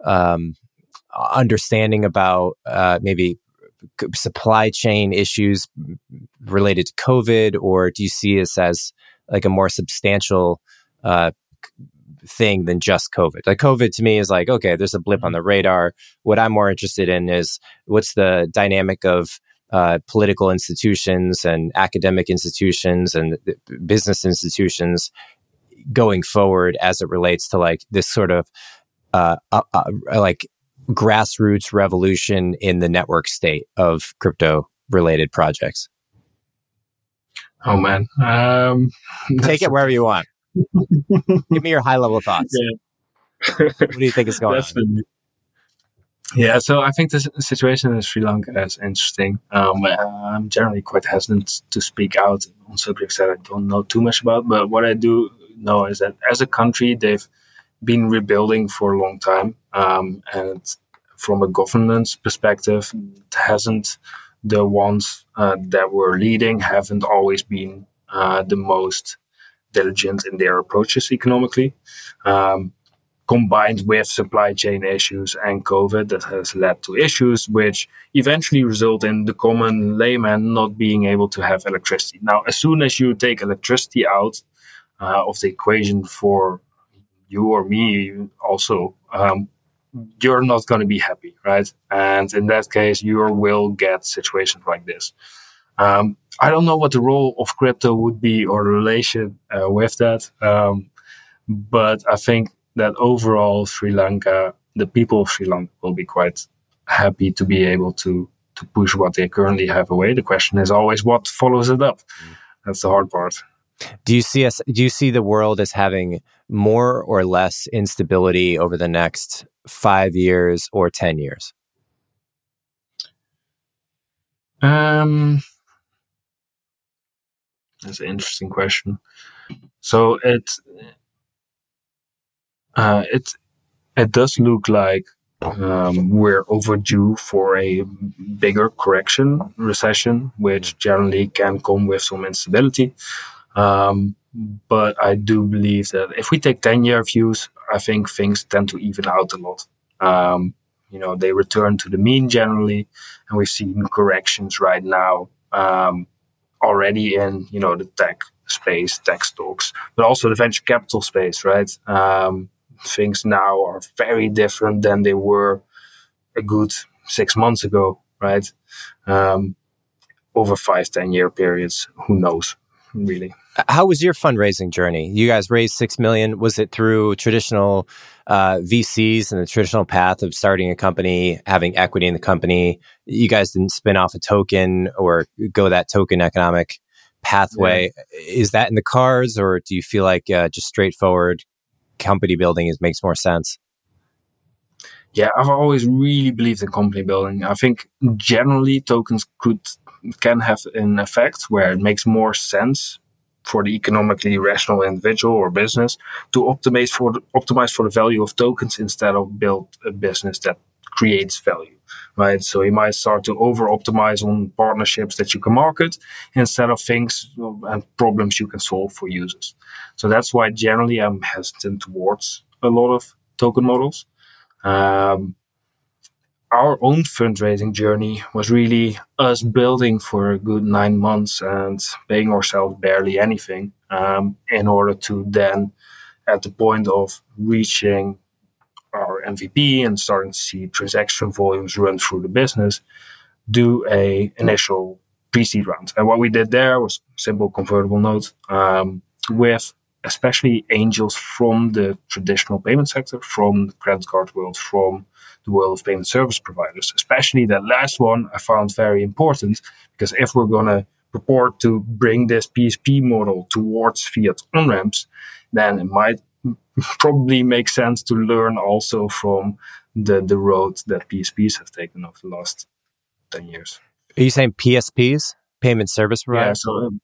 um, understanding about uh, maybe supply chain issues related to COVID, or do you see this as like a more substantial uh, thing than just COVID. Like COVID to me is like, okay, there's a blip on mm-hmm. the radar. What I'm more interested in is what's the dynamic of uh, political institutions and academic institutions and business institutions going forward as it relates to like this sort of uh, uh, uh, like grassroots revolution in the network state of crypto related projects. Oh man, um, take it wherever you want. Give me your high level thoughts. Yeah. what do you think is going on? Yeah, so I think the situation in Sri Lanka is interesting. Um, I'm generally quite hesitant to speak out on subjects that I don't know too much about, but what I do know is that as a country, they've been rebuilding for a long time. Um, and from a governance perspective, hasn't the ones uh, that were leading haven't always been uh, the most diligent in their approaches economically. Um, combined with supply chain issues and COVID that has led to issues which eventually result in the common layman not being able to have electricity. Now, as soon as you take electricity out uh, of the equation for you or me also, um, you're not going to be happy, right? And in that case, you will get situations like this. Um, I don't know what the role of crypto would be or the relation uh, with that. Um, but I think that overall Sri Lanka, the people of Sri Lanka will be quite happy to be able to to push what they currently have away. The question is always what follows it up. That's the hard part. Do you see us? Do you see the world as having more or less instability over the next five years or ten years? Um, that's an interesting question. So it uh, it it does look like um, we're overdue for a bigger correction recession, which generally can come with some instability. Um, but I do believe that if we take 10 year views, I think things tend to even out a lot. Um, you know, they return to the mean generally, and we've seen corrections right now um, already in, you know, the tech space, tech stocks, but also the venture capital space, right? Um, things now are very different than they were a good six months ago, right? Um, over five, ten year periods, who knows, really. How was your fundraising journey? You guys raised six million. Was it through traditional uh, VCs and the traditional path of starting a company, having equity in the company? You guys didn't spin off a token or go that token economic pathway. Yeah. Is that in the cards, or do you feel like uh, just straightforward company building is makes more sense? Yeah, I've always really believed in company building. I think generally tokens could can have an effect where it makes more sense for the economically rational individual or business to optimize for the, optimize for the value of tokens instead of build a business that creates value right? So you might start to over optimize on partnerships that you can market instead of things and problems you can solve for users. So that's why generally i'm hesitant towards a lot of token models. Um, our own fundraising journey was really us building for a good nine months and paying ourselves barely anything um, in order to then, at the point of reaching our MVP and starting to see transaction volumes run through the business, do a initial pre-seed round. And what we did there was simple convertible note um, with especially angels from the traditional payment sector, from the credit card world, from the world of payment service providers. Especially that last one I found very important because if we're going to purport to bring this PSP model towards fiat on ramps, then it might probably make sense to learn also from the, the road that PSPs have taken over the last 10 years. Are you saying PSPs, payment service providers? Yeah, so, um,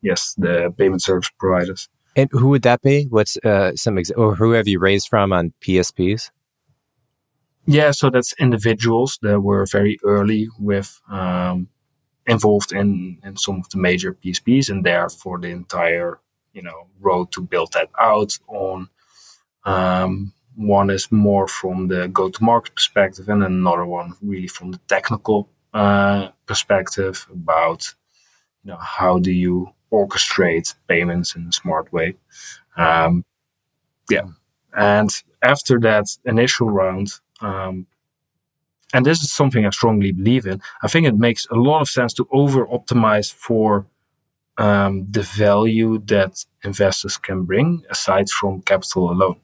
yes, the payment service providers. And who would that be? What's uh, some ex- or who have you raised from on PSPs? Yeah, so that's individuals that were very early with um, involved in in some of the major PSPs, and there for the entire you know road to build that out on. Um, one is more from the go-to-market perspective, and another one really from the technical uh, perspective about you know how do you orchestrate payments in a smart way. Um, yeah, and after that initial round, um, and this is something I strongly believe in. I think it makes a lot of sense to over optimize for um, the value that investors can bring aside from capital alone.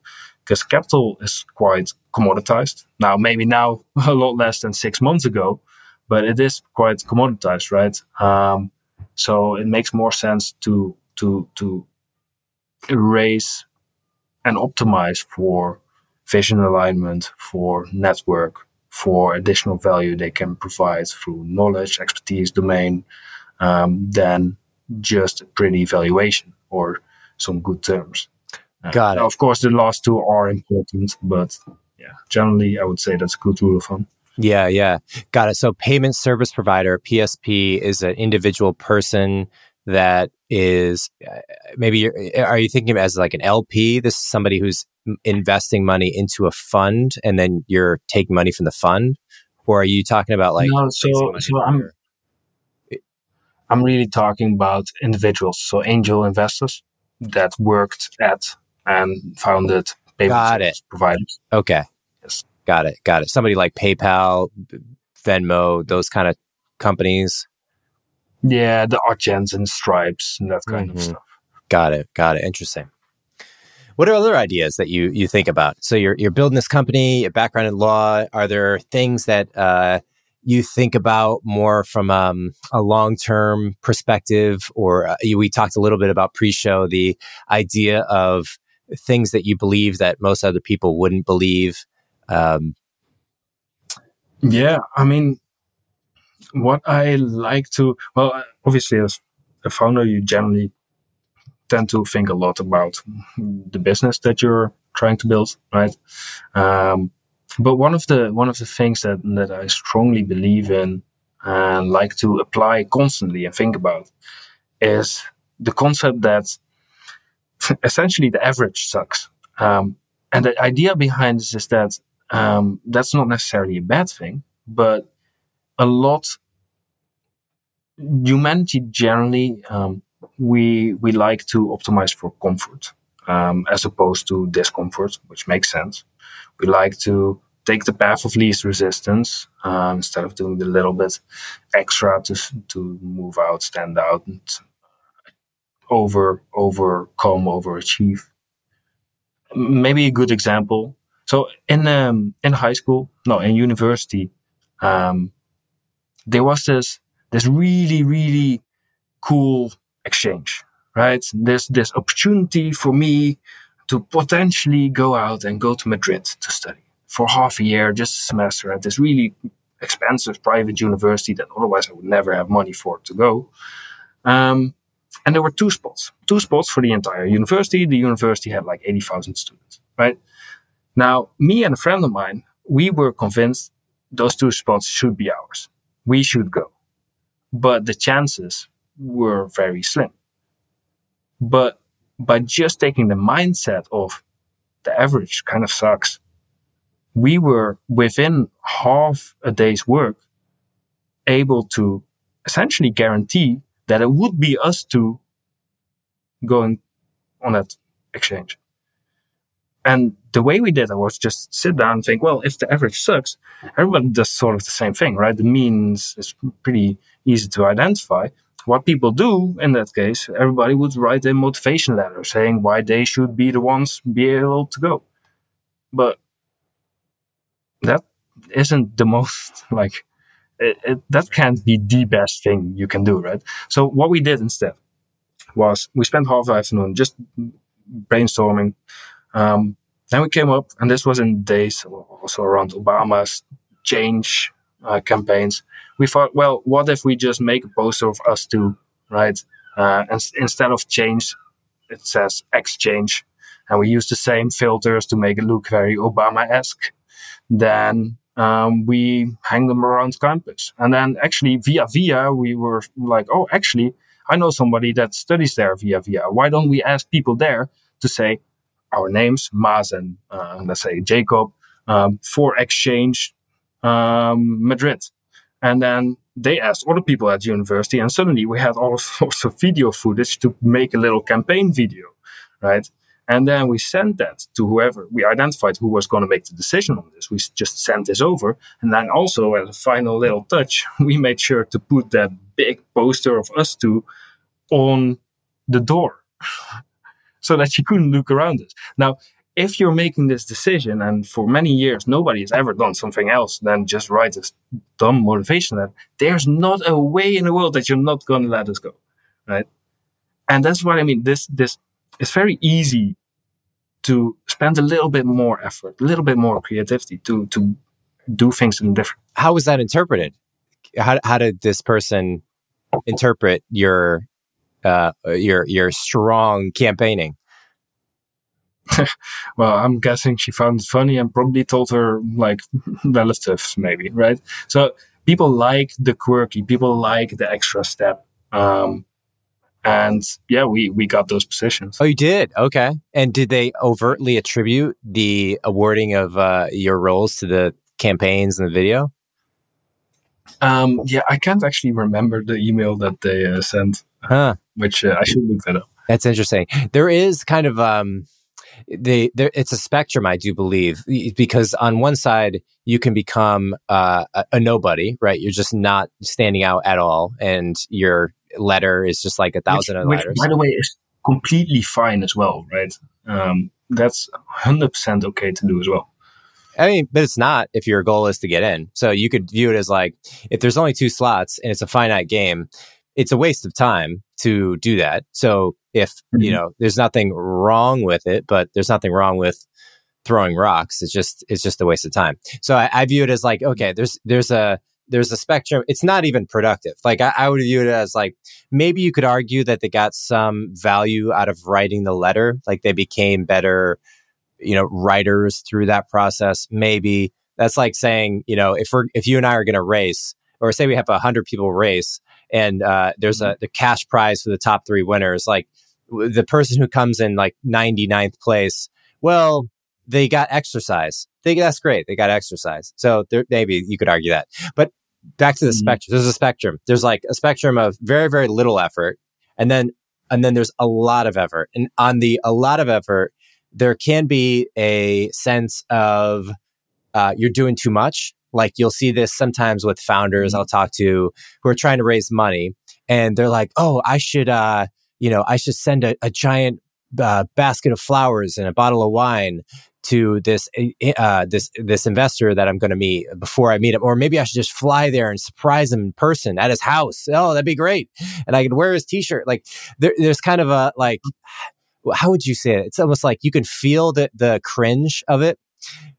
Because capital is quite commoditized. Now, maybe now a lot less than six months ago, but it is quite commoditized, right? Um, so it makes more sense to to to raise and optimize for vision alignment, for network, for additional value they can provide through knowledge, expertise, domain, um, than just a pretty valuation or some good terms. Uh, Got it. Of course, the last two are important, but yeah, generally, I would say that's a good rule of thumb. Yeah, yeah. Got it. So, payment service provider, PSP, is an individual person that is uh, maybe you're, are you thinking of as like an LP? This is somebody who's investing money into a fund and then you're taking money from the fund? Or are you talking about like no, so, so I'm I'm really talking about individuals, so angel investors that worked at and founded payment Got it. providers. Okay. Yes. Got it. Got it. Somebody like PayPal, Venmo, those kind of companies. Yeah, the Adyens and Stripes and that kind mm-hmm. of stuff. Got it. Got it. Interesting. What are other ideas that you you think about? So you're you're building this company, a background in law. Are there things that uh, you think about more from um, a long term perspective, or uh, we talked a little bit about pre show the idea of things that you believe that most other people wouldn't believe. Um, yeah, I mean, what I like to well, obviously as a founder, you generally tend to think a lot about the business that you're trying to build, right? Um, but one of the one of the things that that I strongly believe in and like to apply constantly and think about is the concept that essentially the average sucks. Um, and the idea behind this is that um, that's not necessarily a bad thing, but a lot humanity generally um, we we like to optimize for comfort um, as opposed to discomfort, which makes sense. We like to take the path of least resistance um, instead of doing the little bit extra to to move out, stand out, and over overcome, overachieve. Maybe a good example. So in um, in high school, no, in university, um, there was this this really really cool exchange, right? There's this opportunity for me to potentially go out and go to Madrid to study for half a year, just a semester at this really expensive private university that otherwise I would never have money for to go. Um, and there were two spots, two spots for the entire university. The university had like 80,000 students, right? Now, me and a friend of mine, we were convinced those two spots should be ours. We should go. But the chances were very slim. But by just taking the mindset of the average kind of sucks, we were within half a day's work able to essentially guarantee that it would be us two going on that exchange. And the way we did it was just sit down and think, well, if the average sucks, everybody does sort of the same thing, right? The means is pretty easy to identify what people do in that case, everybody would write a motivation letter saying why they should be the ones be able to go. But that isn't the most like it, it, that can't be the best thing you can do, right? So what we did instead was we spent half the afternoon just brainstorming. Um, then we came up, and this was in days also around Obama's change uh, campaigns we thought, well, what if we just make a poster of us two, right? Uh, and instead of change, it says exchange. And we use the same filters to make it look very Obama-esque. Then um, we hang them around campus. And then actually via via, we were like, oh, actually, I know somebody that studies there via via. Why don't we ask people there to say our names, Maas and uh, let's say Jacob, um, for exchange um, Madrid. And then they asked other people at university, and suddenly we had all sorts of video footage to make a little campaign video, right? And then we sent that to whoever we identified who was going to make the decision on this. We just sent this over. And then also, as a final little touch, we made sure to put that big poster of us two on the door so that she couldn't look around us. Now, if you're making this decision and for many years nobody has ever done something else than just write this dumb motivation that there's not a way in the world that you're not going to let us go right? And that's what i mean this this it's very easy to spend a little bit more effort a little bit more creativity to to do things in different how was that interpreted? How, how did this person interpret your uh your your strong campaigning well, I'm guessing she found it funny and probably told her like relatives, maybe, right? So people like the quirky, people like the extra step. Um, and yeah, we we got those positions. Oh, you did? Okay. And did they overtly attribute the awarding of uh, your roles to the campaigns in the video? Um, yeah, I can't actually remember the email that they uh, sent, Huh. which uh, I should look that up. That's interesting. There is kind of um they there it's a spectrum I do believe because on one side you can become uh, a, a nobody, right? You're just not standing out at all and your letter is just like a thousand which, other which, letters. by the way, is completely fine as well, right? Um, that's hundred percent okay to do as well. I mean, but it's not if your goal is to get in. So you could view it as like if there's only two slots and it's a finite game, it's a waste of time to do that. So if, you Mhm. know, there's nothing wrong with it, but there's nothing wrong with throwing rocks. It's just it's just a waste of time. So I, I view it as like, okay, there's there's a there's a spectrum. It's not even productive. Like I, I would view it as like maybe you could argue that they got some value out of writing the letter, like they became better you know writers through that process maybe that's like saying you know if we're if you and i are going to race or say we have a hundred people race and uh, there's a the cash prize for the top three winners. Like the person who comes in like 99th place well they got exercise. They that's great. They got exercise. So there maybe you could argue that. But back to the Mhm. spectrum there's a spectrum. There's like a spectrum of very very little effort and then and then there's a lot of effort. And on the a lot of effort there can be a sense of uh, you're doing too much. Like you'll see this sometimes with founders I'll talk to who are trying to raise money, and they're like, "Oh, I should, uh, you know, I should send a, a giant uh, basket of flowers and a bottle of wine to this uh, this this investor that I'm going to meet before I meet him, or maybe I should just fly there and surprise him in person at his house. Oh, that'd be great, and I could wear his T-shirt. Like there, there's kind of a like how would you say it? It's almost like you can feel the the cringe of it.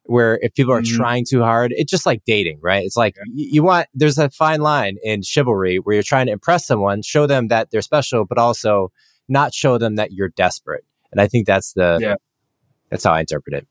Where if people are Mhm. trying too hard, it's just like dating, right? It's like y- you want. There's a fine line in chivalry where you're trying to impress someone, show them that they're special, but also not show them that you're desperate. And I think that's the Yeah. that's how I interpret it.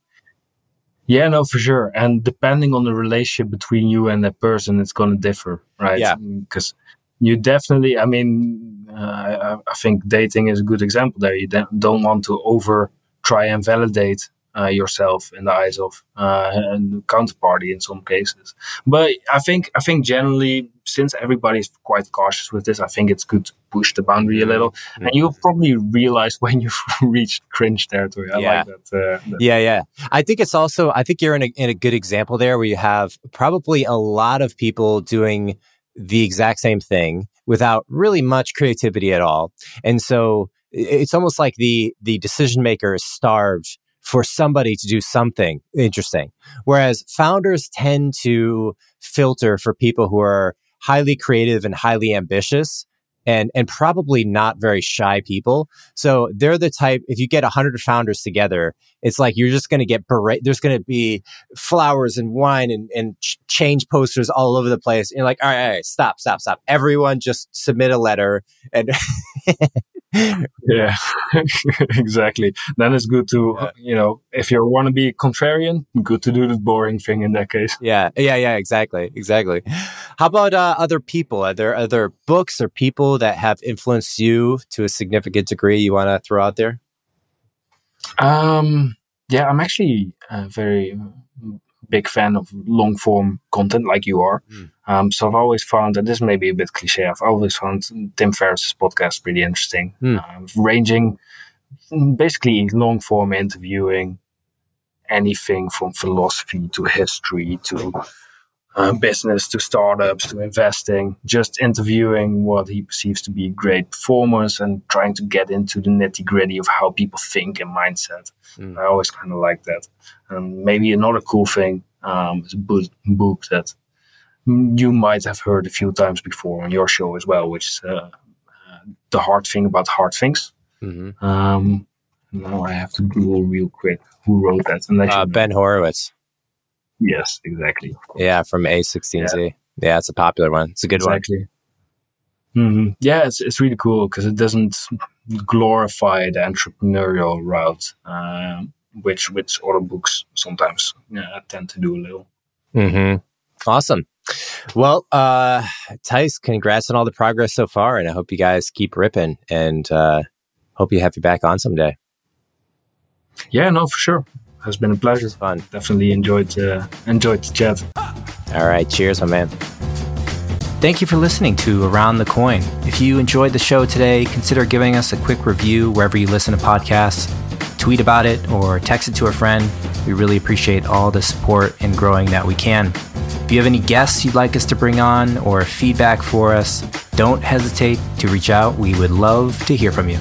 Yeah, no, for sure. And depending on the relationship between you and that person, it's going to differ, right? Yeah. Because you definitely, I mean, uh, I, I think dating is a good example there. You don't want to over try and validate uh, yourself in the eyes of uh, and counterparty in some cases. But I think, I think generally, since everybody's quite cautious with this, I think it's good to push the boundary a little. And you'll probably realize when you've reached cringe territory. I Yeah. like that. Uh, that Yeah, yeah. I think it's also I think you're in a in a good example there where you have probably a lot of people doing the exact same thing without really much creativity at all. And so it's almost like the the decision maker is starved for somebody to do something interesting. Whereas founders tend to filter for people who are highly creative and highly ambitious and and probably not very shy people. So they're the type if you get 100 founders together, it's like you're just going to get there's going to be flowers and wine and and ch- change posters all over the place. And you're like, "All right, all right, stop, stop, stop. Everyone just submit a letter and Yeah, exactly. Then it's good to, uh, you know, if you want to be contrarian, good to do the boring thing in that case. Yeah, yeah, yeah, exactly, exactly. How about uh, other people? Are there other books or people that have influenced you to a significant degree you want to throw out there? Um, yeah, I'm actually a very big fan of long form content like you are. Mm. Um, so I've always found, and this may be a bit cliche, I've always found Tim Ferriss's podcast pretty interesting, Mm. um, ranging basically long form interviewing anything from philosophy to history to uh, business to startups to investing, just interviewing what he perceives to be great performers and trying to get into the nitty gritty of how people think and mindset. Mm. I always kind of like that. And maybe another cool thing um, is a book, book that you might have heard a few times before on your show as well, which is uh, uh, The Hard Thing About Hard Things. Mm-hmm. Um, now I have to Google real quick who wrote that. Uh, ben Horowitz. Yes, exactly. Yeah, from A16Z. Yeah. it's a popular one. It's a good one. exactly. hmm Yeah, it's it's really cool because it doesn't glorify the entrepreneurial route, um, which which other books sometimes yeah, tend to do a little. hmm Awesome. Well, uh, Thijs, congrats on all the progress so far, and I hope you guys keep ripping, and uh, hope you have you back on someday. Yeah, no, for sure. Has been a pleasure. It's fun. Definitely enjoyed uh, enjoyed the chat. All right, cheers, my man. Thank you for listening to Around the Coin. If you enjoyed the show today, consider giving us a quick review wherever you listen to podcasts. Tweet about it or text it to a friend. We really appreciate all the support and growing that we can. If you have any guests you'd like us to bring on or feedback for us, don't hesitate to reach out. We would love to hear from you.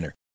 winner.